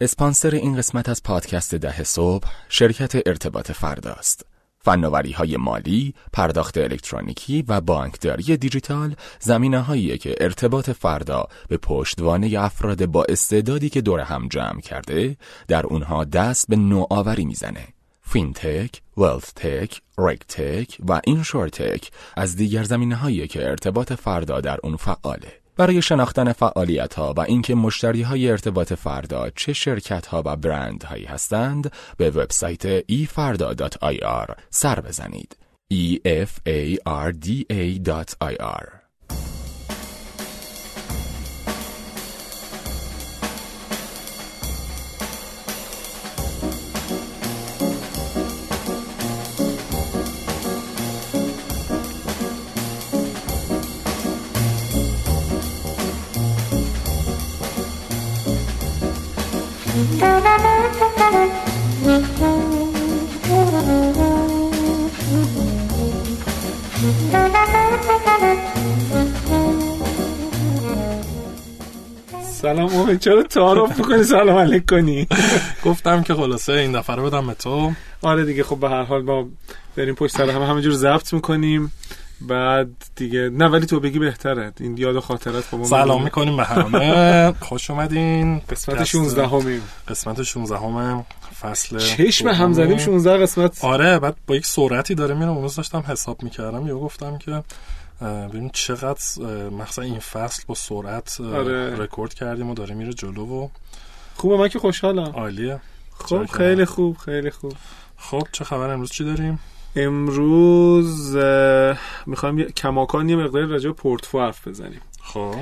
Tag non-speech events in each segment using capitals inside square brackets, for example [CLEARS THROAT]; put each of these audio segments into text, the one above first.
اسپانسر این قسمت از پادکست ده صبح شرکت ارتباط فرداست. فناوری های مالی، پرداخت الکترونیکی و بانکداری دیجیتال زمینه هایی که ارتباط فردا به پشتوانه افراد با استعدادی که دور هم جمع کرده در اونها دست به نوآوری می‌زنه. fintech، wealthtech، regtech و insurtech از دیگر زمینه هایی که ارتباط فردا در اون فعاله. برای شناختن فعالیت ها و اینکه مشتری های ارتباط فردا چه شرکت ها و برند هایی هستند به وبسایت efarda.ir سر بزنید. e سلام امید چرا تعارف می‌کنی؟ سلام علیک کنی گفتم که خلاصه این دفعه رو بدم به تو. آره دیگه خب به هر حال ما بریم پشت سر همه همینجور ضبط می‌کنیم. بعد دیگه نه ولی تو بگی بهتره. این یاد و خاطرات با ما سلام می‌کنیم به همه. [LAUGHS] خوش اومدین. قسمت 16 همیم قسمت 16 همه فصل چشم هم زدیم 16 قسمت. آره بعد با یک سرعتی داره میره. اون داشتم حساب می‌کردم. یا گفتم که ببین چقدر مخصوصا این فصل با سرعت آره. رکورد کردیم و داره میره جلو و خوبه من که خوشحالم. عالیه. خب خیلی خوب خیلی خوب. خب چه خبر؟ امروز چی داریم؟ امروز می‌خوایم کماکان یه مقدار راجع به portfo حرف بزنیم. خب.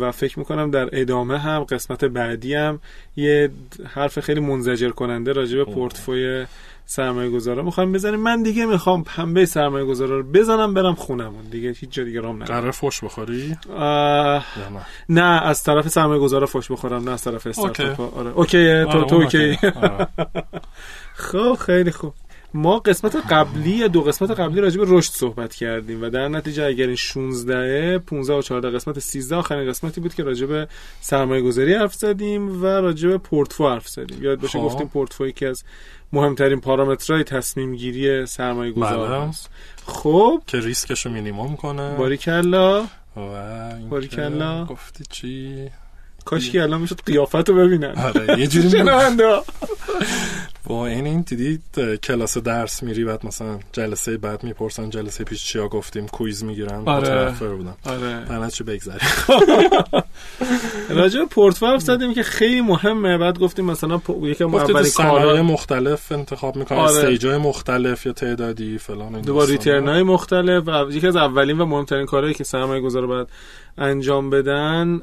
و فکر می‌کنم در ادامه هم قسمت بعدی هم یه حرف خیلی منزجر کننده راجع به portfo ی سرمایه گذارا می‌خوام بزنیم. من دیگه می‌خوام پنبه سرمایه گذارا رو بزنم برم خونمون. دیگه هیچ جا دیگه رام قرار فوش بخوری؟ آه... نه؟ نه از طرف سرمایه گذارا فوش بخورم نه از طرف استارتاپ okay. آره. okay تو آره، تو okay. آره. [LAUGHS] خب خیلی خوب. ما قسمت قبلی یا دو قسمت قبلی راجع به رشد صحبت کردیم و در نتیجه اگر این 16 15 و 14 قسمت 13 آخرین قسمتی بود که راجع به سرمایه گذاری حرف زدیم و راجع به پورتفو حرف زدیم. یاد باشه خب. گفتیم پورتفوی یکی از مهمترین پارامترهای تصمیم گیری سرمایه گذار بله. هست. خب. که ریسکش رو مینیمم کنه. باریکلا. و باریکلا. گفتی چی؟ کاش که الان می‌شد قیافت رو ببینن. آره یه جوری شنونده [LAUGHS] با این این دیدی کلاس درس میری بعد مثلا جلسه بعد می‌پرسن جلسه پیش چیا گفتیم کویز می‌گیرن آره. بودن آره پنج چه بگذاری [LAUGHS] راجع به پورتفو حرف زدیم که خیلی مهمه بعد گفتیم مثلا پ- یکم صنایع کارا مختلف انتخاب می‌کنن آره. استیجای مختلف یا تعدادی فلان این دوباره داستانا. ریترن های مختلف و یکی از اولین و مهمترین کارهایی که سرمایه گذار باید انجام بدن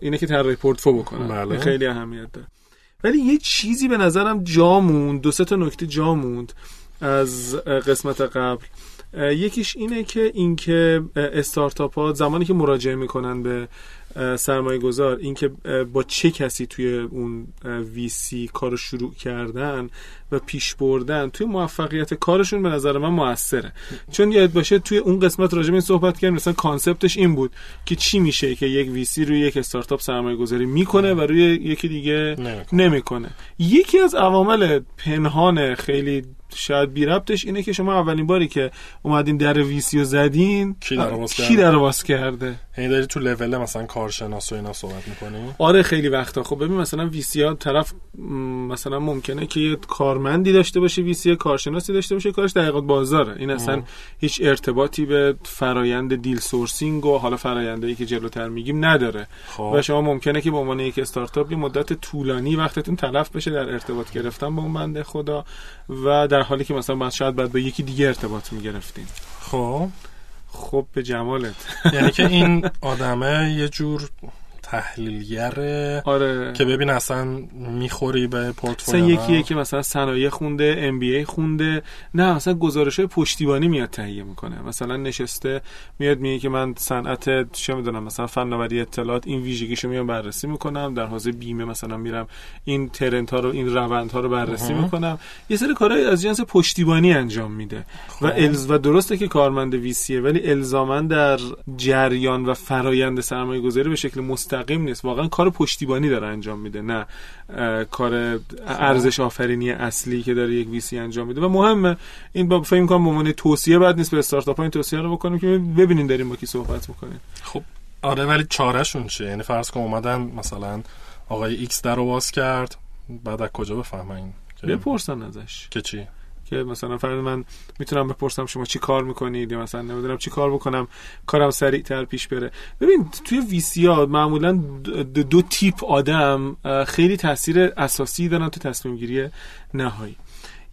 اینه که طراحی پورتفو بکنن بله. خیلی اهمیت داره ولی یه چیزی به نظرم جا موند دو سه تا نکته جا موند از قسمت قبل. یکیش اینه که اینکه استارتاپ ها زمانی که مراجعه می‌کنن به سرمایه گذار اینکه با چه کسی توی اون وی سی کارو شروع کردن و پیش بردن توی موفقیت کارشون به نظر من موثره چون یاد باشه توی اون قسمت راجع به این صحبت کردیم مثلا concept ش این بود که چی میشه که یک VC روی یک استارتاپ سرمایه گذاری می‌کنه و روی یکی دیگه نمی‌کنه. نمی‌کنه یکی از عوامل پنهان خیلی شاید بی ربطش اینه که شما اولین باری که اومدین در VC رو زدین کی در کرده؟ یعنی داری تو لول مثلا کارشناس و اینا صحبت می‌کنی؟ آره خیلی وقتا. خب ببین مثلا VC ها طرف مثلا ممکنه که یه کارمندی داشته باشه VC کارشناسی داشته باشه کارش تحقیقات بازاره. این اصلا هیچ ارتباطی به فرایند دیل سورسینگ و حالا فرایندهایی که جلوتر میگیم نداره. خب. و شما ممکنه که به عنوان یک استارتاپ یه مدت طولانی وقتتون تلف بشه در ارتباط گرفتن با اون بنده خدا و در حالی که مثلا بعد شاید بعد با یکی دیگه ارتباط می‌گرفتین. خب. خب به جمالت. یعنی که این آدمه یه جور تحلیلگره آره. که ببین اصلا می‌خوری به مثلا پورتفولیو یکیه که مثلا صنایع خونده ام بی ای خونده. نه مثلا گزارش های پشتیبانی میاد تهیه می‌کنه. مثلا نشسته میاد میگه که من صنعت چه می‌دونم مثلا فناوری اطلاعات این ویژگیشو میام بررسی می‌کنم. در حوزه بیمه مثلا میرم این ترنت ها رو این روند ها رو بررسی. می‌کنم. یه سری کارهای از جنس پشتیبانی انجام میده. و الز و درسته که کارمند ویسیه ولی الزاما در جریان و فرایند سرمایه گذاری به شکل مستقیم مستقیم نیست. واقعا کار پشتیبانی داره انجام میده نه کار ارزش آفرینی اصلی که داره یک VC انجام میده. و مهمه این با فکر کنم به عنوان توصیه بد نیست به استارتاپ این توصیه رو بکنیم که ببینین داریم با کی صحبت می‌کنیم. خب آره ولی چارهشون چیه؟ یعنی فرض کن اومدن مثلا آقای X در رو باز کرد بعد از کجا بفهمن بپرسن ازش. که چی؟ که مثلا فرض من می‌تونم بپرسم شما چی کار می‌کنید یا مثلا نمی‌دونم چی کار بکنم کارم سریع تر پیش بره. ببین توی VC ها معمولا دو, دو تیپ آدم خیلی تاثیر اساسی دارن تو تصمیم گیری نهایی.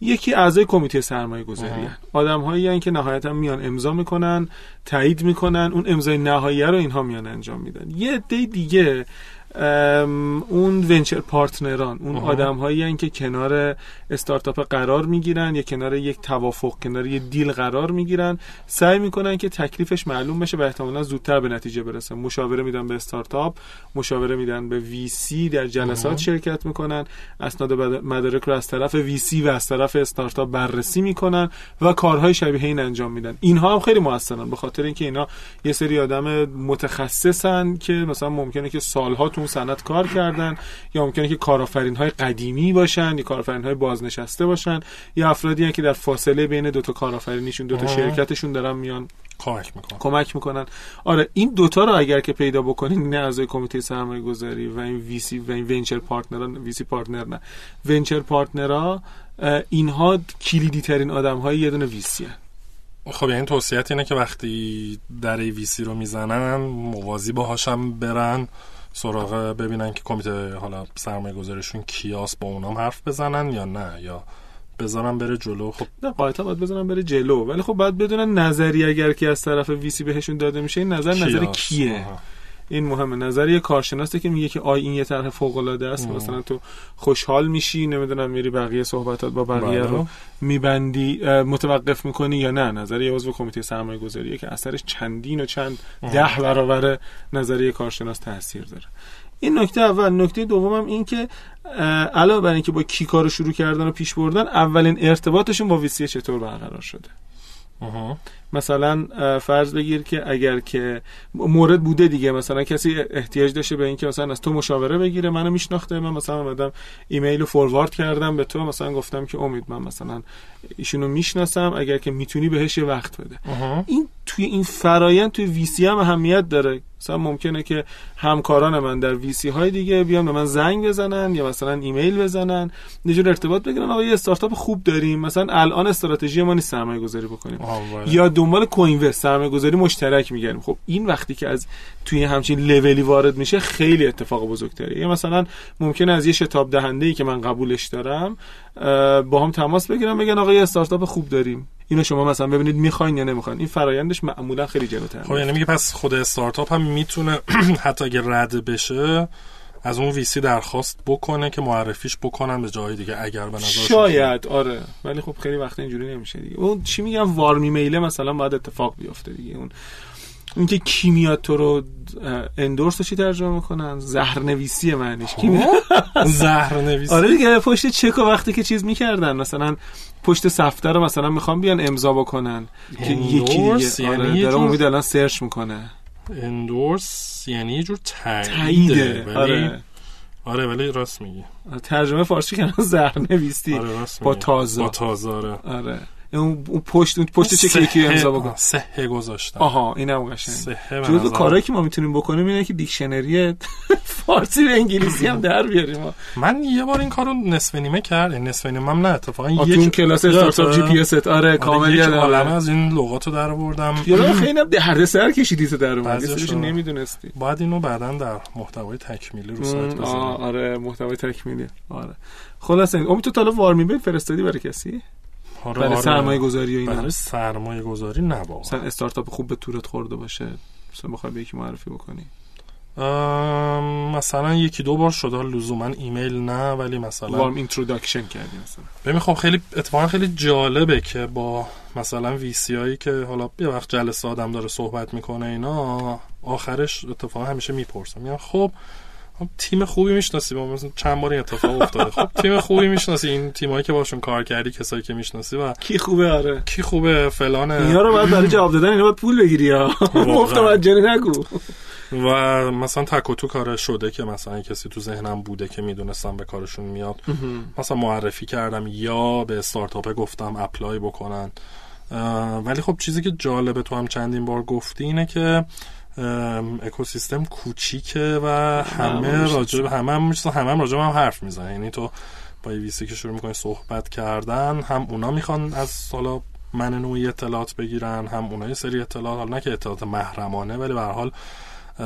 یکی اعضای کمیته سرمایه گذاری آدم هایی که نهایتا میان امضا می‌کنن تایید می‌کنن اون امضای نهایی رو اینها میان انجام میدن. یه عده دیگه اون ونچر پارتنران اون آدم هایی که کنار استارتاپ قرار می‌گیرن یا کنار یک توافق کنار یک دیل قرار می‌گیرن سعی می‌کنن که تکلیفش معلوم بشه و احتمالا زودتر به نتیجه برسه مشاوره میدن به استارتاپ مشاوره میدن به وی سی در جلسات شرکت می‌کنن اسناد مدارک رو از طرف وی سی و از طرف استارتاپ بررسی می‌کنن و کارهای شبیه این انجام میدن. اینها هم خیلی موثرن به خاطر اینکه اینا یه سری آدم متخصصن که مثلا ممکنه که سالها تو صنعت کار کردن یا ممکنه که کارآفرین های قدیمی باشن یا کارآفرین های بازنشسته باشن. یا افرادی که در فاصله بین دو تا کارآفرینیشون دو تا شرکتشون دارن میان کمک می‌کنن. کمک می‌کنن. آره این دوتا رو اگر که پیدا بکنین این اعضای کمیته سرمایه گذاری و این VC و این venture partner VC partner نه venture partner ها اینها کلیدی ترین آدم های یه دونه VC خب یعنی توصیت اینه که وقتی در VC رو می‌زنن موازی باهاشم برن. سراغ ببینن که کمیته حالا سرمایه گذارشون کیاس با اونام حرف بزنن یا نه یا بذارن بره جلو. خب نه قاعدتا باید بذارن بره جلو. ولی خب باید بدونن نظری اگر که از طرف ویسی بهشون داده میشه این نظر نظر کیه؟ این مهمه نظر. یه کارشناسه که میگه که آی این یه طرح فوق العاده است ام. مثلا تو خوشحال میشی نمی‌دونم میری بقیه صحبتات با بقیه رو بله. میبندی متوقف می‌کنی یا نه؟ نظر یه عضو کمیته سرمایه گذاریه که اثرش چندین و چند ده برابر نظریه کارشناس تاثیر داره. این نکته اول. نکته دومم این که علاوه بر اینکه با کی کارو شروع کردن و پیش بردن اولین ارتباطشون با ویسی چطور برقرار شده؟ مثلا فرض بگیر که اگر که مورد بوده دیگه مثلا کسی احتیاج داشته به اینکه مثلا از تو مشاوره بگیره منو میشناخته من مثلا اومدم ایمیل رو فوروارد کردم به تو مثلا گفتم که امید من مثلا ایشونو می‌شناسم اگر که می‌تونی بهش یه وقت بده. این توی این فرایند توی وی سی هم اهمیت داره. مثلا ممکنه که همکاران من در ویسی های دیگه بیان به من زنگ بزنن یا مثلا ایمیل بزنن یه ارتباط بگیرن. آقا یه استارتاپ خوب داریم. مثلا الان استراتژی ما نیست سرمایه گذاری بکنیم. یا دنبال کوین سرمایه گذاری مشترک میگردیم. خب این وقتی که از توی همچین لولی وارد میشه خیلی اتفاق بزرگتره. یا مثلا ممکنه از یه شتاب دهنده ای که من قبولش دارم با هم تماس بگیرم بگن آقا یه استارتاپ خوب داریم. اینو شما مثلا ببینید می‌خواین یا نمی‌خواین. این فرایندش معمولا خیلی جلوتره خب یعنی میگه پس خود استارتاپ هم می‌تونه [CLEARS THROAT] حتی اگه رد بشه از اون ویسی درخواست بکنه که معرفیش بکنن به جای دیگه اگر به نظر شاید آره. ولی خب خیلی وقت اینجوری نمیشه دیگه. اون چی میگم؟ وارمی میله مثلا باید اتفاق بیفته دیگه. اون اینکه کیمیات تو رو اندورس چی ترجمه می‌کنن؟ زهرنویسی معنیش. کیمیا؟ [LAUGHS] زهرنویسی. آره دیگه پشت چک وقتی که چیز می‌کردن. مثلا پشت سفته رو مثلا می‌خوام بیان امضا بکنن. که یکی دیگه. آره یعنی داره امید الان search می‌کنه. Endorse یعنی یه جور تاییده ولی آره. آره ولی راست میگی. ترجمه فارسی کردن ظهرنویسی. آره راست با تازه. با تازه آره. آره. اون پشت اون پشت چه یکی امضا بکن صحه گذاشتن. آها اینم قشنگ. جزو کارهایی که ما می‌تونیم بکنیم اینه که دیکشنری [LAUGHS] فارسی به انگلیسی هم در بیاریم. من یه بار این کارو نصف نیمه کرد. نصف نیمه هم نه اتفاقا یک اون کلاس استارتاپ جی پی اس آره, آره، کامل یادم از این لغاتو در آوردم. یادم خیلی درد سر کشیدی تو در اومد نمی‌دونستی. بعد اینو بعدا در محتوای تکمیلی رو سایت بذارم آره محتوای تکمیلی. آره. خلاص امید تو تا warm ی فرستادی برای کسی؟ آره برای آره. سرمایه گذاری و اینا. برای سرمایه گذاری نه مثلا استارتاپ خوب به تورت خورده باشه مثلا بخوای به یکی معرفی بکنی. مثلا یکی دو بار شده لزوما ایمیل نه ولی مثلا warm introduction کردی مثلا. ببین خب خیلی اتفاقا خیلی جالبه که با مثلا وی سی هایی که حالا یه وقت جلسه آدم داره صحبت می‌کنه اینا آخرش اتفاقا همیشه می‌پرسم. میگم خب خب تیم خوبی می‌شناسی. با مثلا چند بار این اتفاق افتاده. خب تیم خوبی می‌شناسی. این تیمایی که باشون کار کردی کسایی که می‌شناسی و کی خوبه؟ آره. کی خوبه؟ فلان اینا رو باید برای جواب دادن اینا باید پول بگیری ها. مفت نگو. و مثلا تک و تو کار شده که مثلا کسی تو ذهنم بوده که می‌دونستم به کارشون میاد. مثلا معرفی کردم یا به استارتاپ گفتم اپلای بکنن. ولی خب چیزی که جالبه تو هم چندین بار گفتی اینه که اکوسیستم کوچیکه و همه راجع همه هم همه هم راجع هم حرف می‌زنن یعنی تو با ویسی که شروع می‌کنی صحبت کردن هم اونا می‌خوان از حالا من نوعی اطلاعات بگیرن هم اونا یه سری اطلاعات حالا نه که اطلاعات محرمانه ولی به حال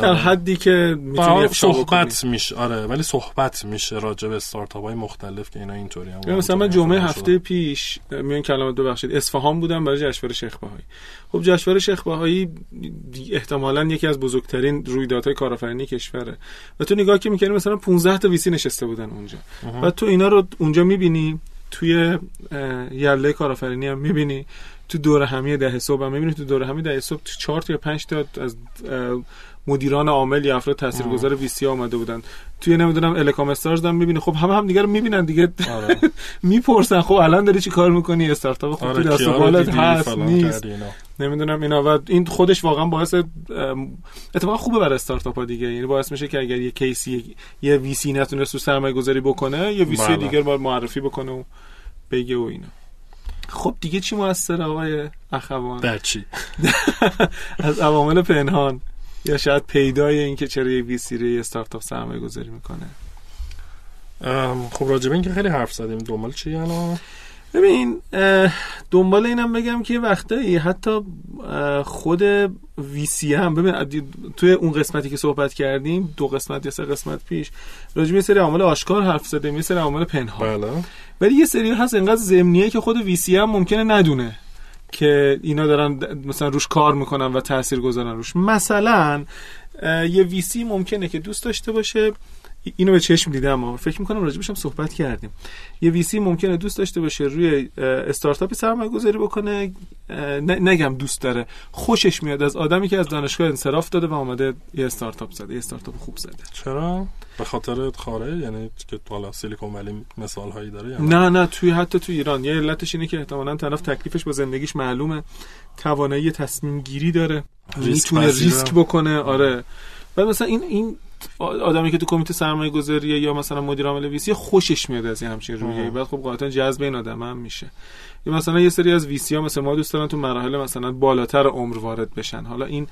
در حدی که می‌تونی صحبت میشه. آره ولی صحبت میشه راجع به استارتاپ های مختلف که اینا اینطوری هم مثلا من جمعه هفته پیش میون کلمات ببخشید اصفهان بودم برای جشنواره شیخ بهایی خب جشنواره شیخ بهایی احتمالاً یکی از بزرگترین رویدادهای کارآفرینی کشوره. و تو نگاه که می‌کنی مثلا 15 تا ویسی نشسته بودن اونجا. و تو اینا رو اونجا می‌بینی توی یله کارآفرینی هم می‌بینی تو دور همی ده صبح هم می‌بینی تو دور همی ده صبح تو 4 تا یا 5 تا از مدیران عامل یا افراد تاثیرگذار وی سی آمده بودن. توی نمی‌دونم الکام استارز دارم می‌بینه خب همه هم دیگه رو می‌بینن دیگه. آره. [LAUGHS] می‌پرسن خب الان داری چی کار می‌کنی؟ استارتاپ خب آره دست بالات هست نیست. نمی‌دونم اینا. و این خودش واقعا باعث اتفاقا خوبه برای استارتاپ ها دیگه. یعنی باعث میشه که اگر یه کیسی یه وی سی نتونه تو سرمایه گذاری بکنه یه وی سی بله. دیگه باید معرفی بکنه و بگه و اینا. خب دیگه چی موثر آقای اخوان؟ در چی؟ [LAUGHS] از عوامل پنهان. یا شاید پیدای اینکه چرا یه وی سی استارتاپ سرمایه گذاری می‌کنه. خب راجب این که خیلی حرف زدیم دنبال چی الان؟ ببین دنبال اینم بگم که وقتایی حتی خود ویسی هم ببین توی اون قسمتی که صحبت کردیم دو قسمت یا سه قسمت پیش راجع یه سری عامل آشکار حرف زدیم یه سری عامل پنهان. بله. ولی یه سری هست انقدر ضمنیه که خود ویسی هم ممکنه ندونه. که اینا دارن مثلا روش کار می‌کنن و تاثیر گذارن روش. مثلا یه ویسی ممکنه که دوست داشته باشه. اینو به چشم دیدم اما فکر می‌کنم راجبش هم صحبت کردیم. یه ویسی ممکنه دوست داشته باشه روی استارتاپی سرمایه گذاری بکنه نگم دوست داره. خوشش میاد از آدمی که از دانشگاه انصراف داده و آمده یه استارتاپ زده یه استارتاپ خوب زده. چرا؟ به خاطر خاره؟ یعنی که حالا سیلیکون ولی مثال هایی داره یا نه؟ نه توی حتی تو ایران. یه علتش اینه که احتمالاً طرف تکلیفش با زندگیش معلومه. توانایی تصمیم گیری داره می‌تونه ریسک بکنه. آره. بعد مثلا این این آدمی که تو کمیته سرمایه گذاری یا مثلا مدیر عامل ویسی خوشش میاد از این همچین رویه بعد خب قاطعا جذب این آدم هم میشه. یا مثلا یه سری از ویسی ها مثلا ما دوست دارن تو مراحل مثلا بالاتر عمر وارد بشن. حالا این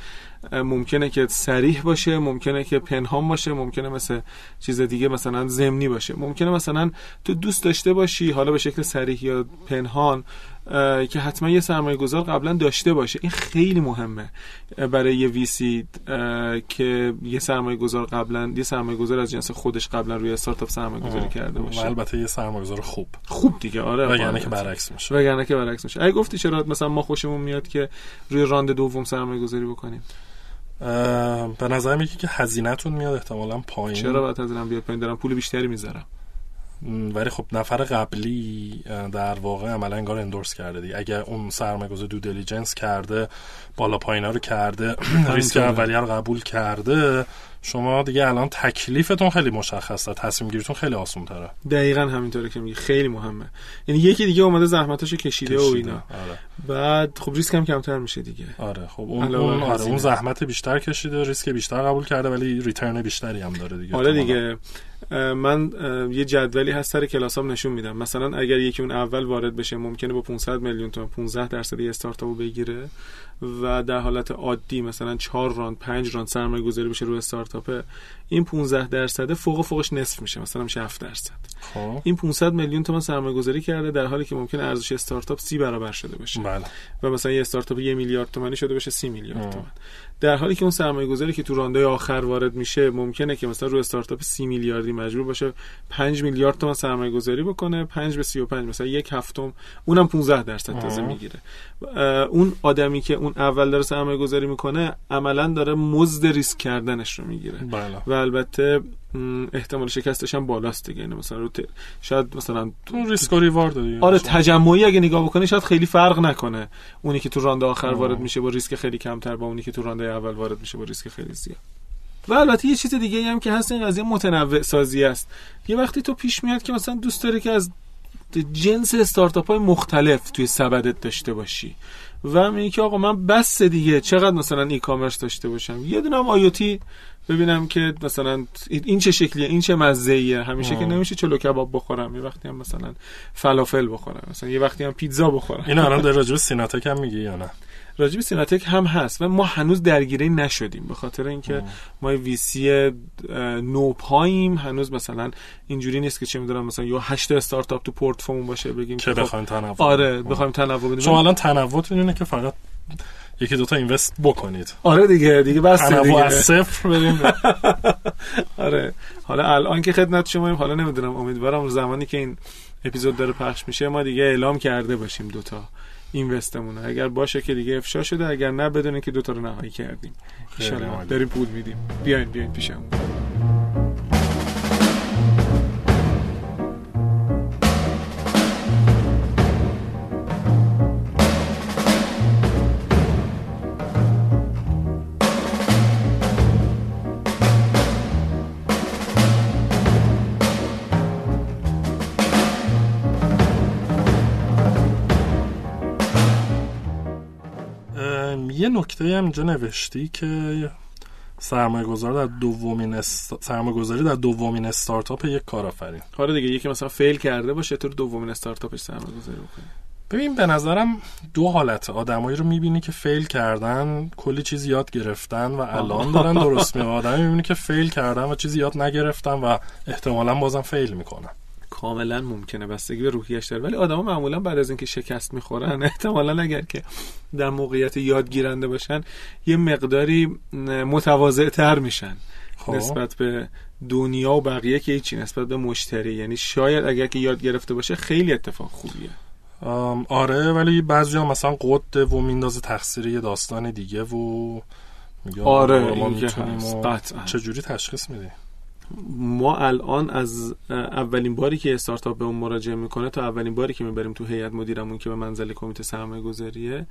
ممکنه که سریح باشه ممکنه که پنهان باشه ممکنه مثل چیز دیگه مثلا زمینی باشه. ممکنه مثلا تو دوست داشته باشی حالا به شکل سریح یا پنهان که حتما یه سرمایه گذار قبلا داشته باشه. این خیلی مهمه برای یه ویسی که یه سرمایه گذار قبلا یه سرمایه گذار از جنس خودش قبلا روی استارتاپ سرمایه گذاری کرده باشه. البته یه سرمایه گذار خوب. خوب دیگه آره. وگرنه که برعکس میشه. وگرنه که برعکس میشه. اگه گفتی چرا مثلا ما خوشمون میاد که روی راند دوم سرمایه گذاری بکنیم به نظر میگه که هزینهتون میاد احتمالا پایین. چرا باید هزینه بیاد پایین؟ دارم پول بیشتری می‌ذارم. ولی خب نفر قبلی در واقع عملا انگار endorse کرده دیگه. اگر اون سرمایه‌گذار due diligence کرده بالا پایینا رو کرده [CLEARS THROAT] ریسک اولیه رو قبول کرده شما دیگه الان تکلیفتون خیلی مشخصه تصمیم گیریتون خیلی آسان تره دقیقا همینطوره که میگه خیلی مهمه. یعنی یکی دیگه اومده زحمتاشو کشیده, کشیده. و اینا. آره. بعد خب ریسک هم کمتر میشه دیگه. آره خب اون اون, آره اون زحمت بیشتر کشیده ریسک بیشتر قبول کرده ولی return بیشتری هم داره دیگه. آره دیگه. من یه جدولی هست سر کلاسام نشون میدم. مثلا اگر یکی اون اول وارد بشه ممکنه با 500 میلیون تومان 15 درصد استارتاپو بگیره. و در حالت عادی مثلا 4 round 5 round سرمایه گذاری بشه روی استارتاپ این 15 درصد فوق فوقش نصف میشه مثلا میشه 7 درصد. خب. این 500 میلیون تومان سرمایه گذاری کرده در حالی که ممکنه ارزش استارتاپ 30 برابر شده باشه. بله. و مثلا یه استارتاپ یه میلیارد تومانی شده باشه 30 میلیارد تومان. در حالی که اون سرمایه گذاری که تو رانده آخر وارد میشه ممکنه که مثلا روی استارتاپ 30 میلیاردی مجبور باشه 5 میلیارد تومان سرمایه گذاری بکنه 5 به 35 مثلا یک هفتم اونم 15 درصد تازه می‌گیره. اون آدمی که اون اول داره سرمایه گذاری می‌کنه عملا داره مزد ریسک کردنش رو می‌گیره. بله. و البته احتمال شکستش هم بالاست دیگه. یعنی مثلا رو ت... شاید مثلا تو ریسک و ریوارد دیگه آره تجمعی اگه نگاه بکنی شاید خیلی فرق نکنه. اونی که تو رانده آخر وارد میشه با ریسک خیلی کمتر با اونی که تو رانده اول وارد میشه با ریسک خیلی زیاد. و البته یه چیز دیگه هم که هست این قضیه متنوع سازی است. یه وقتی تو پیش میاد که مثلا دوست داری که از جنس استارتاپ های مختلف توی سبدت داشته باشی و میگه که آقا من بس دیگه چقدر مثلا ای کامرس داشته باشم؟ یه دونه هم آیوتی ببینم که مثلا این چه شکلیه این چه مزه همیشه که نمیشه چلو کباب بخورم. یه وقتی هم مثلا فلافل بخورم. مثلا یه وقتی هم پیتزا بخورم. این الان در راجع سیناتک هم میگی یا نه؟ راجب سیناتک هم هست و ما هنوز درگیره نشدیم به خاطر اینکه ما ویسی نوپاییم هنوز مثلا اینجوری نیست که چه می‌دونم مثلا یا هشت استارتاپ تو پورتفومون باشه بگیم که بخوایم تنوع آره بخوایم تنوع بدیم. شما الان تنوع اینه که فقط یکی دوتا اینوست بکنید. آره دیگه دیگه بس دیگه از صفر بریم. [LAUGHS] آره. حالا الان که خدمت شما حالا نمی‌دونم امیدوارم زمانی که این اپیزود داره پخش میشه ما دیگه اعلام کرده باشیم دوتا اینوستمونه اگر باشه که دیگه افشا شده اگر نه بدونه که دوتا رو نهایی کردیم. ان داریم پول میدیم. بیاین بیاین پیشمون. یه نکته هم اینجا نوشتی که سرمایه گذار در دومین است... سرمایه گذاری در دومین استارتاپ یک کارآفرین. آره دیگه یکی مثلا فیل کرده باشه تو دومین استارتاپش سرمایه گذاری بکنه. ببین به نظرم دو حالت. آدمایی رو می‌بینی که فیل کردن کلی چیز یاد گرفتن و الان دارن درست [LAUGHS] می آدمی می‌بینی که فیل کردن و چیزی یاد نگرفتن و احتمالا بازم فیل می‌کنن. کاملا ممکنه بستگی به روحیش داره. ولی آدما معمولا بعد از اینکه شکست می‌خورن [LAUGHS] احتمالا اگر که در موقعیت یادگیرنده باشن یه مقداری متواضع تر میشن خب. نسبت به دنیا و بقیه که هیچی نسبت به مشتری. یعنی شاید اگر که یاد گرفته باشه خیلی اتفاق خوبیه. آره ولی بعضی ها مثلا قد و میندازه تقصیر یه داستان دیگه و آره ما می‌تونیم چجوری تشخیص میدی ما الان از اولین باری که استارتاپ به اون مراجعه می‌کنه تا اولین باری که می‌بریم تو هیئت مدیرمون که به منزل کمیته سرمایه گذاریه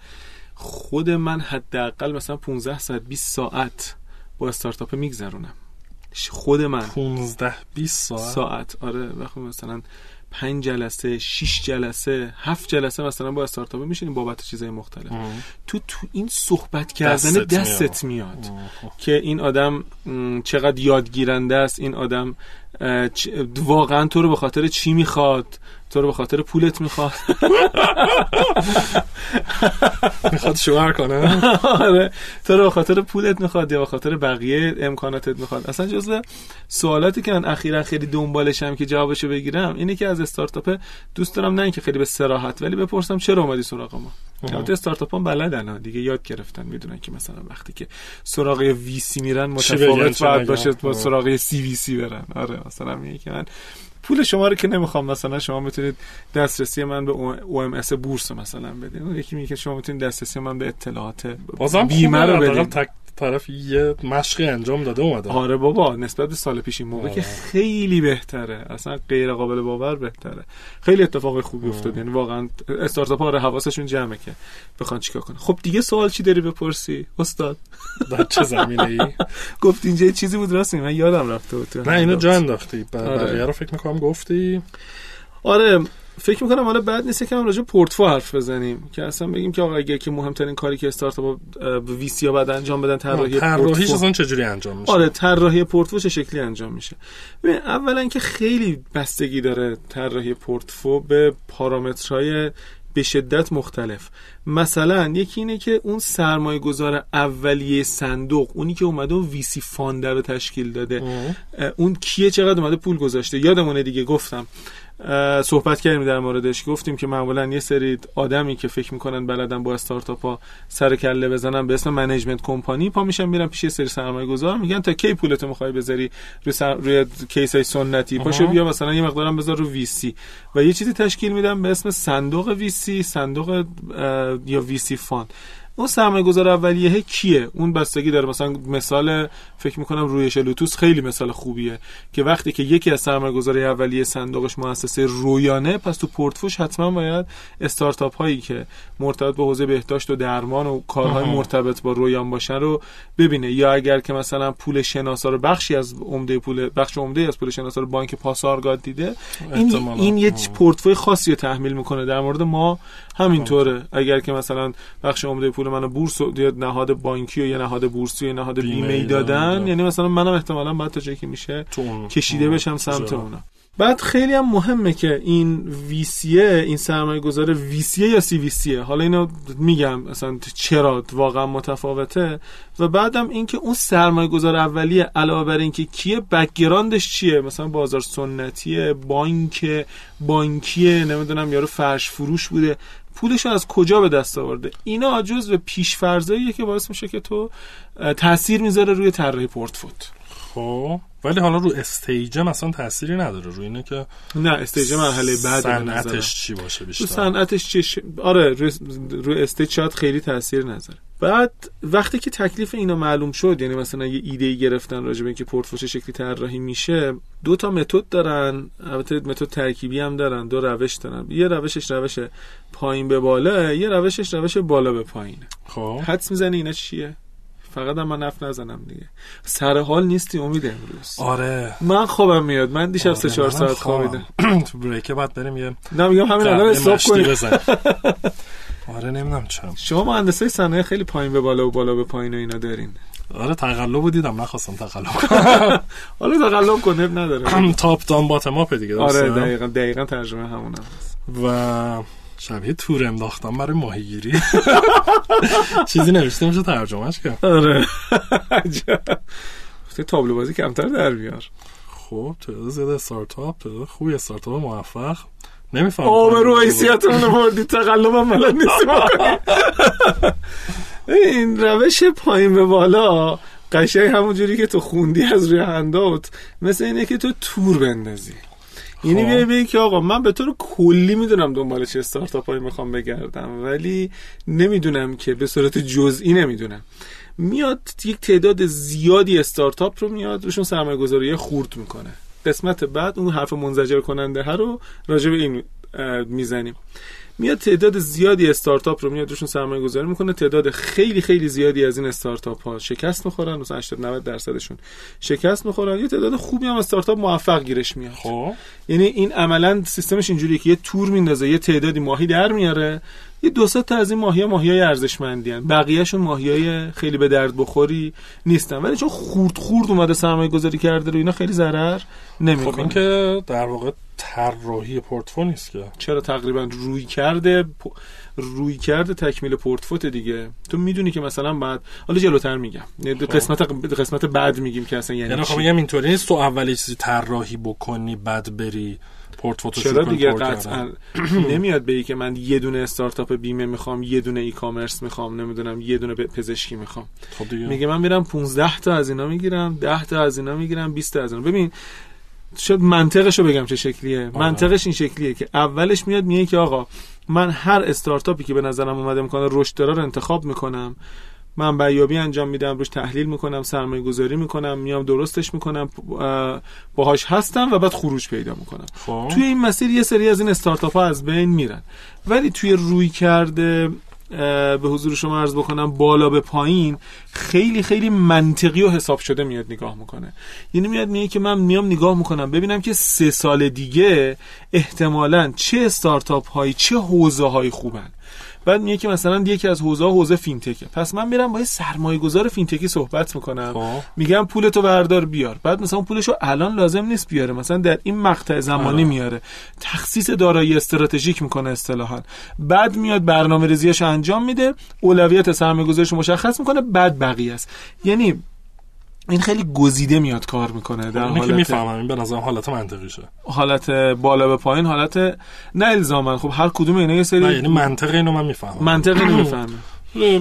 خود من حداقل مثلا 15 ساعت 20 ساعت با استارتاپ میگذرونم. خود من. 15 20 ساعت؟ ساعت. آره وقتی مثلا پنج جلسه شش جلسه هفت جلسه مثلا با استارتاپ میشینیم بابت چیزهای مختلف. تو تو این صحبت کردن دستت, دستت میاد, میاد. که این آدم چقدر یادگیرنده است این آدم واقعا تو رو به خاطر چی می‌خواد؟ تو رو به خاطر پولت می‌خواد. [LAUGHS] می‌خواد شوهر کنه؟ [LAUGHS] آره. تو رو به خاطر پولت می‌خواد یا به خاطر بقیه امکاناتت می‌خواد؟ اصلا جزء سوالاتی که من اخیرا خیلی دنبالشم که جوابشو بگیرم اینه که از استارتاپ دوست دارم نه اینکه خیلی به سراحت ولی بپرسم چرا اومدی سراغ ما؟ البته استارتاپ هم بلدن دیگه یاد گرفتن می‌دونن که مثلا وقتی که سراغ وی سی میرن متفاوت باید باشه با سراغ سی وی سی برن. آره مثلا میگه که من پول شما رو که نمی‌خوام مثلا شما می‌تونید دسترسی من به او ام اس بورس مثلا بدین. یکی میگه که شما می‌تونید دسترسی من به اطلاعات بیمه رو بدین. طرف یه مشقی انجام داده اومده. آره بابا نسبت به سال پیش این موقع که خیلی بهتره. اصلا غیر قابل باور بهتره. خیلی اتفاق خوبی افتاد. یعنی واقعا استارتاپ ها حواسشون جمعه که بخوان چیکار کنه خب دیگه سوال چی داری بپرسی؟ استاد. در چه زمینه ای. [LAUGHS] گفت اینجا چیزی بود راست من یادم رفته بود نه اینو جا انداختی. آره. رو فکر می‌کنم گفتی. آره فکر می‌کنم حالا بعد نیست که هم راجع پورتفو حرف بزنیم. که اصلا بگیم که آقا اگه که مهمترین کاری که استارتاپ وی سی ها بعد انجام بدن طراحی طراحیش اصلا چجوری انجام میشه؟ آره طراحی پورتفو چه شکلی انجام میشه؟ ببین اولا که خیلی بستگی داره طراحی پورتفو به پارامترهای به شدت مختلف. مثلا یکی اینه که اون سرمایه گذار اولیه صندوق اونی که اومده و ویسی فاندر رو تشکیل داده. اون کیه؟ چقدر اومده؟ پول گذاشته. یادمونه دیگه گفتم. صحبت کردیم در موردش. گفتیم که معمولا یه سری آدمی که فکر می‌کنن بلدن با استارتاپ ها سر کله بزنن به اسم management company پا میشن میرن پیش یه سری سرمایه گذار میگن تا کی پولتو می‌خوای بذاری روی, سر... روی case های سنتی پاشو بیا مثلا یه مقدارم بذار رو VC. و یه چیزی تشکیل میدن به اسم صندوق VC صندوق یا VC fund. اون سرمایه گذار اولیه کیه؟ اون بستگی داره. مثلا مثال فکر می‌کنم رویش لوتوس خیلی مثال خوبیه که وقتی که یکی از سرمایه گذاری اولیه صندوقش مؤسسه رویانه پس تو پورتفوش حتما باید استارتاپ هایی که مرتبط به حوزه بهداشت و درمان و کارهای مرتبط با رویان باشن رو ببینه. یا اگر که مثلا پول شناسا بخشی از عمده پول بخش عمده از پول شناسا بانک پاسارگاد دیده این این یه پورتفوی خاصی رو تحمیل می‌کنه. در مورد ما همینطوره. اگر که مثلا بخش عمده پول منو بورس و یا نهاد بانکی و یا نهاد بورسی یا نهاد بیمه دادن. یعنی مثلا منم احتمالا بعد تا جایی که میشه کشیده بشم سمت اونا. بعد خیلی هم مهمه که این VC ه این سرمایه گذار VC ه یا CVC ه حالا اینو میگم مثلا چرا واقعا متفاوته؟ و بعدم اینکه اون سرمایه گذار اولیه علاوه بر اینکه کیه background ش چیه؟ مثلا بازار سنتیه بانک بانکیه نمی‌دونم یارو فرش فروش بوده. پولش از کجا به دست آورده؟ اینا جزو پیشفرضاییه که باعث میشه که تو تاثیر می‌ذاره روی طراحی پورتفوت. خب. ولی حالا رو stage مثلا تأثیری نداره. روی اینه که نه stage مرحله بعد صنعتش چی باشه بیشتر. صنعتش چی ش... آره روی, روی stage شاید خیلی تاثیر نذاره. بعد وقتی که تکلیف اینا معلوم شد یعنی مثلا یه ایده ای گرفتن راجع به اینکه پورتفولیو شکلی طراحی میشه دو تا متد دارن البته متد ترکیبی هم دارن دو روش دارن. یه روشش روش پایین به بالا یه روشش روش بالا به پایینه. خب. حدس می‌زنی اینا چیه؟ فقط هم من نف نزنم دیگه. سر حال نیستی امید امروز. آره. من خوابم میاد. من دیشب سه چهار ساعت خوابیدم. [CLEARS THROAT] تو بریک بعد بریم یه نه میگم همین الان استاپ کنیم. [LAUGHS] آره نمی‌دونم چرا. شما مهندسای صنایع خیلی پایین به بالا و بالا به پایین و اینا دارین. آره تقلب دیدم. نخواستم تقلب کنم. [LAUGHS] حالا تقلب کن نداره. تاپ دان باتم اپ دیگه آره دقیقاً دقیقاً ترجمه همون و شبیه تور انداختم برای ماهیگیری. [LAUGHS] چیزی نوشته میشه ترجمهش کرد. آره. تابلو بازی کمتر در بیار. خب تعداد زیاد استارتاپ تعداد خوبی استارتاپ موفق. نمیفهم آبرو حیثیتمون بردی تقلبم بلد [LAUGHS] نیستی. این روش پایین به بالا قشنگ همون جوری که تو خوندی از روی هندات مثل اینه که تو تور بندازی. یعنی بیای بگی که آقا من به طور کلی می‌دونم دنبال چه استارتاپ هایی می‌خوام بگردم ولی نمی‌دونم که به صورت جزئی نمی‌دونم. میاد یک تعداد زیادی استارتاپ رو میاد روشون سرمایه گذاری خورد می‌کنه. قسمت بعد اون حرف منزجر کننده ها رو راجع به این می‌زنیم. میاد تعداد زیادی استارتاپ رو میاد روشون سرمایه گذاری می‌کنه. تعداد خیلی خیلی زیادی از این استارتاپ ها شکست می‌خورن. مثلا 80 90 درصدشون شکست می‌خورن. یه تعداد خوبی هم استارتاپ موفق گیرش میاد. خب. یعنی این عملا سیستمش اینجوریه که یه تور میندازه یه تعدادی ماهی در میاره. یه دو تا از این ماهی ماهی های ارزشمندی هن. بقیهشون ماهی های خیلی به درد بخوری نیستن. ولی چون خورد خورد اومده سرمایه گذاری کرده رو اینا خیلی ضرر نمی‌کنه. خب این که در واقع طراحی پورتفولیو نیست که. چرا تقریبا روی کرده روی کرده تکمیل پورتفوت دیگه؟ تو می‌دونی که مثلا بعد حالا جلوتر میگم. خب. قسمت قسمت بعد میگیم که اصلا یعنی, یعنی خب میگم اینطوری نیست. تو اولی چیزی طراحی بکنی بعد بری پورتفولیو چرا دیگه قطعا؟ [CLEARS THROAT] نمیاد به که من یه دونه استارتاپ بیمه می‌خوام یه دونه ای کامرس می‌خوام نمی‌دونم یه دونه پزشکی می‌خوام. خب. میگه من میرم 15 تا از اینا می‌گیرم 10 تا از اینا می‌گیرم 20 تا از اینا. ببین شاید منطقش رو بگم چه شکلیه. آه. منطقش این شکلیه که اولش میاد میگه که آقا من هر استارتاپی که به نظرم اومده می‌کنه رشد داره رو انتخاب می‌کنم. من بیابی انجام میدم روش تحلیل می‌کنم سرمایه گذاری می‌کنم میام درستش می‌کنم باهاش هستم و بعد خروج پیدا می‌کنم. خب. توی این مسیر یه سری از این استارتاپ ها از بین میرن. ولی توی روی کرده به حضور شما عرض بکنم بالا به پایین خیلی خیلی منطقی و حساب شده میاد نگاه می‌کنه. یعنی میاد میگه که من میام نگاه می‌کنم ببینم که سه سال دیگه احتمالا چه استارتاپ هایی چه حوزه های خوبن. بعد میگه که مثلا یکی از حوزه حوزه فینتکه. پس من میرم با یه سرمایه گذار فینتکی صحبت می‌کنم. خب. میگم پولتو بردار بیار. بعد مثلا پولشو الان لازم نیست بیاره. مثلا در این مقطع زمانی میاره. تخصیص دارایی استراتژیک می‌کنه اصطلاحا. بعد میاد برنامه ریزیش انجام میده. اولویت سرمایه گذارش مشخص می‌کنه. بعد بقیه است. یعنی این خیلی گزیده میاد کار می‌کنه در حالت که می‌فهمم این به نظر حالت منطقیشه حالت بالا به پایین حالت نه الزاما. خب هر کدوم اینا یه سری نه یعنی منطق اینو من می‌فهمم. منطق اینو [CLEARS THROAT] می‌فهمم.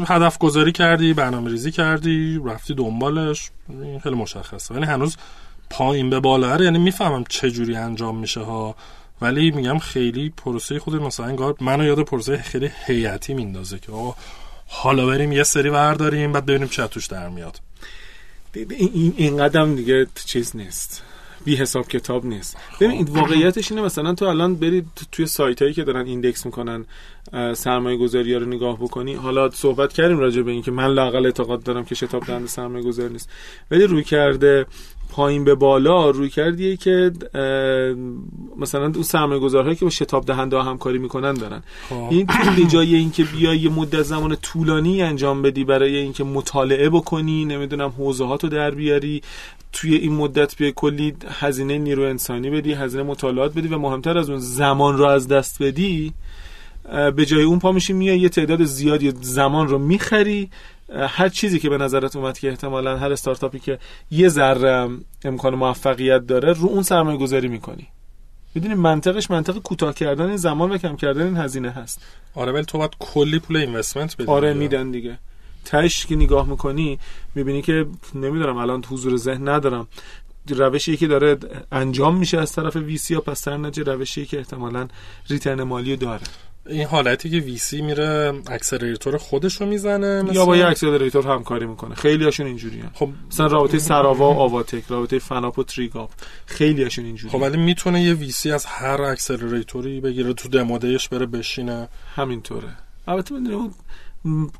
هدف گذاری کردی برنامه ریزی کردی رفتی دنبالش این خیلی مشخصه. یعنی هنوز پایین به بالا. یعنی می‌فهمم چه جوری انجام میشه ها. ولی میگم خیلی پروسه خود مثلا انگار منو یاد پروسه خیلی هیئتی میندازه که آقا حالا بریم یه سری برداریم بعد ببینیم چه توش در میاد. این قدم دیگه چیز نیست. بی حساب کتاب نیست. ببین این واقعیتش اینه مثلا تو الان برید توی سایت هایی که دارن ایندکس می‌کنن سرمایه گذاری ها رو نگاه بکنی. حالا صحبت کردیم راجع به این که من لاقل اعتقاد دارم که شتاب دهنده سرمایه گذاری نیست. ولی روی کرده پایین به بالا روی کردیه که مثلا اون سرمایه گذارهایی که با شتاب دهنده ها همکاری می‌کنن دارن. خب. این به جای اینکه بیای یه مدت زمان طولانی انجام بدی برای اینکه مطالعه بکنی نمی‌دونم حوزه ها تو در بیاری توی این مدت به کلی هزینه نیرو انسانی بدی هزینه مطالعات بدی و مهمتر از اون زمان رو از دست بدی به جای اون پا میشی میای یه تعداد زیادی زمان رو می‌خری. هر چیزی که به نظرت اومد که احتمالا هر استارتاپی که یه ذره امکان موفقیت داره رو اون سرمایه گذاری می‌کنی. می‌دونی منطقش منطق کوتاه کردن زمان و کم کردن این هزینه هست. آره ولی تو باید کلی پول investment بدی آره میدن دیگه. تش که نگاه می‌کنی می‌بینی که نمیدارم الان حضور ذهن ندارم. روشی که داره انجام میشه از طرف VC یا پس نجه روشی که احتمالا return مالی داره. این حالتی که VC میره accelerator خودش رو می‌زنه یا با یه accelerator همکاری می‌کنه. خیلی هاشون اینجوری خب مثلا رابطه سراوا و آواتک رابطه فناپ و تریگاپ. خیلی هاشون اینجوری خب ولی می‌تونه یه VC از هر accelerator ی بگیره تو demo day ش بره بشینه. همینطوره. البته اون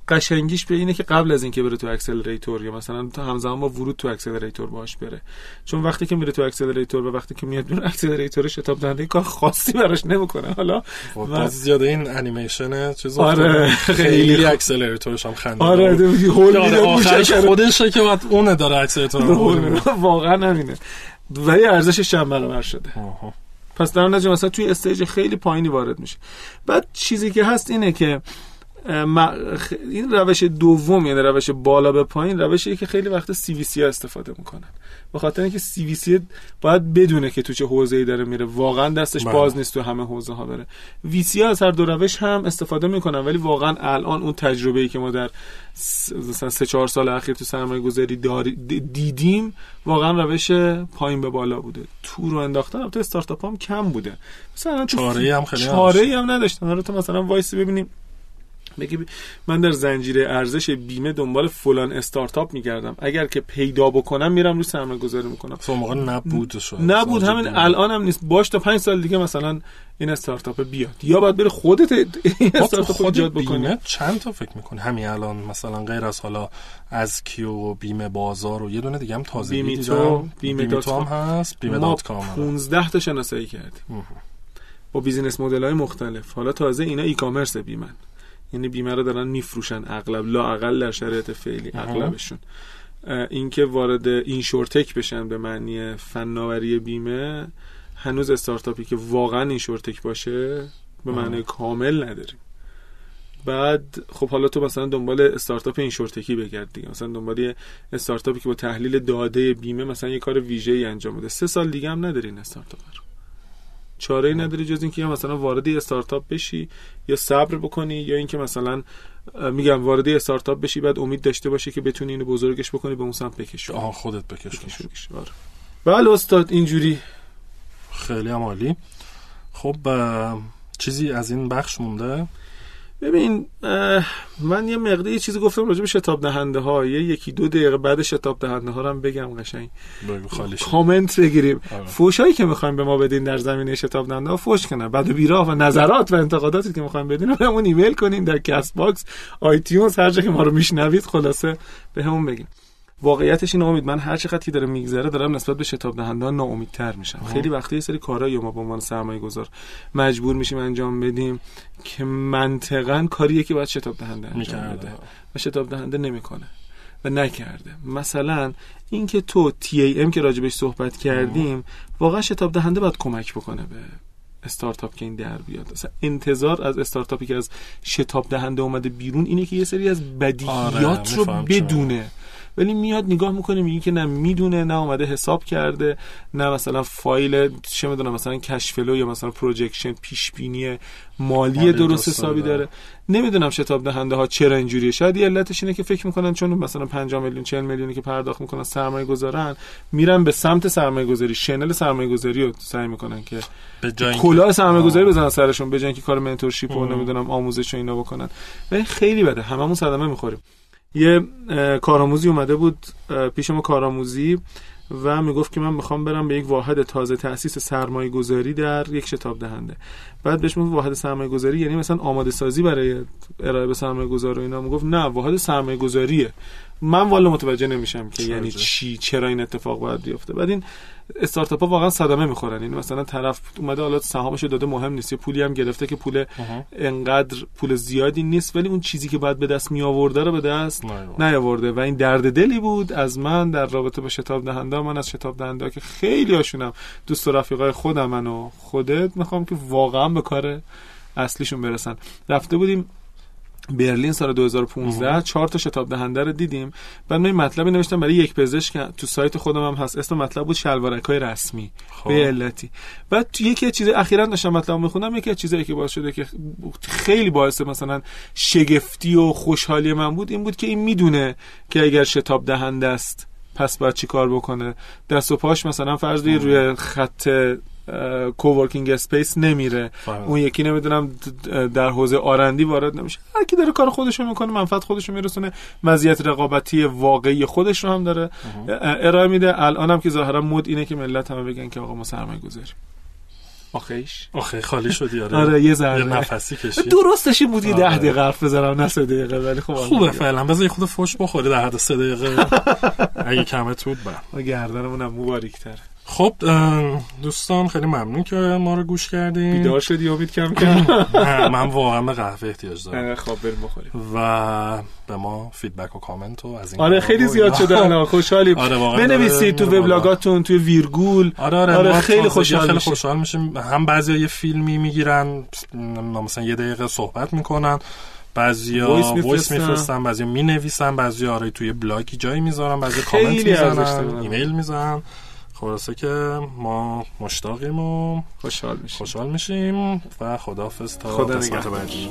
قشنگیش به اینه که قبل از اینکه بره تو accelerator یا مثلا تا همزمان با ورود تو accelerator باش بره. چون وقتی که میره تو accelerator و وقتی که میاد بیرون accelerator شتاب دهنده کار خاصی براش نمی‌کنه. حالا و... زیاده این انیمیشن چیز آره خیلی accelerator ش هم خنده آره هول آره آخرش خودشه که بعد اون داره accelerator واقعا همینه. ولی ارزشش چند برابر شده. پس در نتیجه مثلا توی stage خیلی پایینی وارد میشه. بعد چیزی که هست اینه که این روش دوم یعنی روش بالا به پایین روشیه که خیلی وقت CVC ها استفاده می‌کنن. به خاطر اینکه CVC باید بدونه که تو چه حوزه ای داره میره. واقعا دستش بله. باز نیست تو همه حوزه ها بره. VC ها از هر دو روش هم استفاده می‌کنن ولی واقعا الان اون تجربه ای که ما در مثلا سه چهار سال اخیر تو سرمایه گذاری دیدیم واقعا روش پایین به بالا بوده. تو رو انداختن البته استارتاپ هم کم بوده. مثلا چاره هم خیلی چاره هم نداشتن. آره تو مثلا وایسی ببینیم بگی من در زنجیره ارزش بیمه دنبال فلان استارتاپ میگردم. اگر که پیدا بکنم میرم رو سرمایه گذاری می‌کنم. تو موقع نبود شد نبود همین الان هم نیست. باش تا پنج سال دیگه مثلا این استارتاپ بیاد. یا باید بره خودت این استارتاپ ایجاد بکنی. چند تا فکر می‌کنی؟ همین الان مثلا غیر از حالا ازکی و و بیمه بازار و یه دونه دیگه هم تازه بیمه تو بیمه, بیمه تو هم هست بیمه dot com 15 تا شناسایی کردیم. با business model های مختلف. حالا تازه اینا e-commerce بیمه‌ن. یعنی بیمه رو دارن میفروشن اغلب لا اقل در شرایط فعلی اغلبشون. اینکه وارد InsurTech بشن به معنی فناوری بیمه هنوز استارتاپی که واقعا InsurTech باشه به معنی کامل نداریم. بعد خب حالا تو مثلا دنبال استارتاپ این شورتکی بگرد دیگه مثلا دنبال استارتاپی که با تحلیل داده بیمه مثلا یه کار ویژه ای انجام بده. سه سال دیگه هم نداری این استارتاپ رو. چاره ای نداری جز اینکه یا مثلا وارد استارتاپ بشی یا صبر بکنی یا اینکه مثلا میگم وارد استارتاپ بشی بعد امید داشته باشی که بتونی اینو بزرگش بکنی به اون سمت بکشی. آها خودت بکش آره. بله استاد اینجوری. خیلی عالی. خب چیزی از این بخش مونده. ببین من یه مقداری چیزی گفتم راجع به شتاب دهنده ها یه یکی دو دقیقه بعد شتاب دهنده ها هم بگم قشنگ. کامنت بگیریم. آره. فوشایی که می‌خوایم به ما بدین در زمینه شتاب دهنده ها فوش کنن. بد بیراه و نظرات و انتقاداتی که می‌خوایم بدین رو همون ایمیل کنین در کست باکس آیتونز هر جا که ما رو میشنوید خلاصه به همون بگیم واقعیتش این امید من هر چقدر داره میگذره دارم نسبت به شتاب دهنده ها ناامیدتر میشم. خیلی وقتی یه سری کارهایی ما به عنوان سرمایه گذار مجبور میشیم انجام بدیم که منطقا کاریه که باید شتاب دهنده انجام بده و شتاب دهنده نمی‌کنه و نکرده. مثلا اینکه تو ام که راجبش صحبت کردیم واقعا شتاب دهنده باید کمک بکنه به استارتاپ که این در بیاد. اصلا انتظار از استارتاپی که از شتاب دهنده اومده بیرون اینه که یه سری از بدیهیات آره، رو بدونه. ولی میاد نگاه می‌کنه میگه که نه می‌دونه نه اومده حساب کرده نه مثلا فایل چه می‌دونم مثلا cash flow یا مثلا projection پیش بینی مالی درست حسابی داره. نمی‌دونم شتاب دهنده ها چرا اینجوریه. شاید یه علتش اینه که فکر می‌کنن چون مثلا 5 میلیون 40 میلیونی که پرداخت می‌کنن سرمایه گذارن میرن به سمت سرمایه گذاری شنل سرمایه گذاری رو سعی می‌کنن که کلاه سرمایه گذاری بزنن سرشون به اینکه کار mentorship و نمی‌دونم آموزش و اینا بکنن. و خیلی بده. هممون صدمه می‌خوریم. یه کارآموزی اومده بود پیش ما کارآموزی و می‌گفت که من می‌خوام برم به یک واحد تازه تاسیس سرمایه گذاری در یک شتاب دهنده. بعد بهش می‌گفت واحد سرمایه گذاری یعنی مثلا آماده سازی برای ارائه به سرمایه گذار و اینا. می‌گفت نه واحد سرمایه گذاریه من والا متوجه نمیشم که یعنی چی چرا این اتفاق باید بیفته. بعد این استارتاپ ها واقعا صدمه می‌خورن. این مثلا طرف اومده حالا سهامش داده مهم نیست. یه پولی هم گرفته که پول انقدر پول زیادی نیست ولی اون چیزی که باید به دست می آورده رو به دست نیاورده. و این درد دلی بود از من در رابطه با شتاب دهنده. من از شتاب دهنده که خیلی هاشونم دوست و رفیقای خودم و خودت می‌خوام که واقعا به کار اصلیشون برسن. رفته بودیم برلین سال 2015 چهار تا شتاب دهنده رو دیدیم. بعد من مطلبی نوشتم برای یک پزشک. تو سایت خودم هم هست. اسم مطلب بود شلوارک های رسمی. خب. به علتی. بعد تو یکی چیز اخیرا داشتم مطلب می‌خونم یکی از چیزایی که باعث شده که خیلی باعث مثلا شگفتی و خوشحالی من بود این بود که این می‌دونه که اگر شتاب دهنده است پس باید چی کار بکنه؟ دست و پاش مثلا فرض روی خط coworking space نمیره. فهم. اون یکی نمی‌دونم در حوزه R&D وارد نمیشه. هر کی داره کار خودش رو می‌کنه منفعت خودش رو میرسونه. مزیت رقابتی واقعی خودش رو هم داره. ارائه میده. الانم که ظاهرا مد اینه که ملت همه بگن که آقا ما سرمایه گذاریم. آخیش؟ آخه خالی شدی آره. آره یه ذره. نفسی کشی. درستش بود یه 10 آره. دقیقه حرف بزنم نه 3 دقیقه ولی خب خوبه فعلا. بذار خود فوش بخوری در حد 3 دقیقه. [LAUGHS] اگه کمت بود با گردنمون هم مبارک‌تره خب دوستان خیلی ممنون که ما رو گوش کردیم بیدار شدی امید کم کم [LAUGHS] من واقعا به قهوه احتیاج دارم. خب بریم بخوریم. و به ما فیدبک و کامنت و از این آره خیلی زیاد شده الان [LAUGHS] خوشحالیم. آره بنویسید تو وبلاگاتون توی ویرگول. آره آره, آره خیلی خوشحال خیلی خوشحال میشیم. هم بعضی یه فیلمی می‌گیرن مثلا یه دقیقه صحبت می‌کنن. بعضیا voice میفرستن. بعضیا می‌نویسن بعضیا آره توی بلاگی جایی می‌ذارن بعضی کامنت می‌زنن ایمیل می‌زنن. خلاصه که ما مشتاقیم و خوشحال میشیم. خوشحال میشیم و خداحافظ تا خدا قسمت بعدی.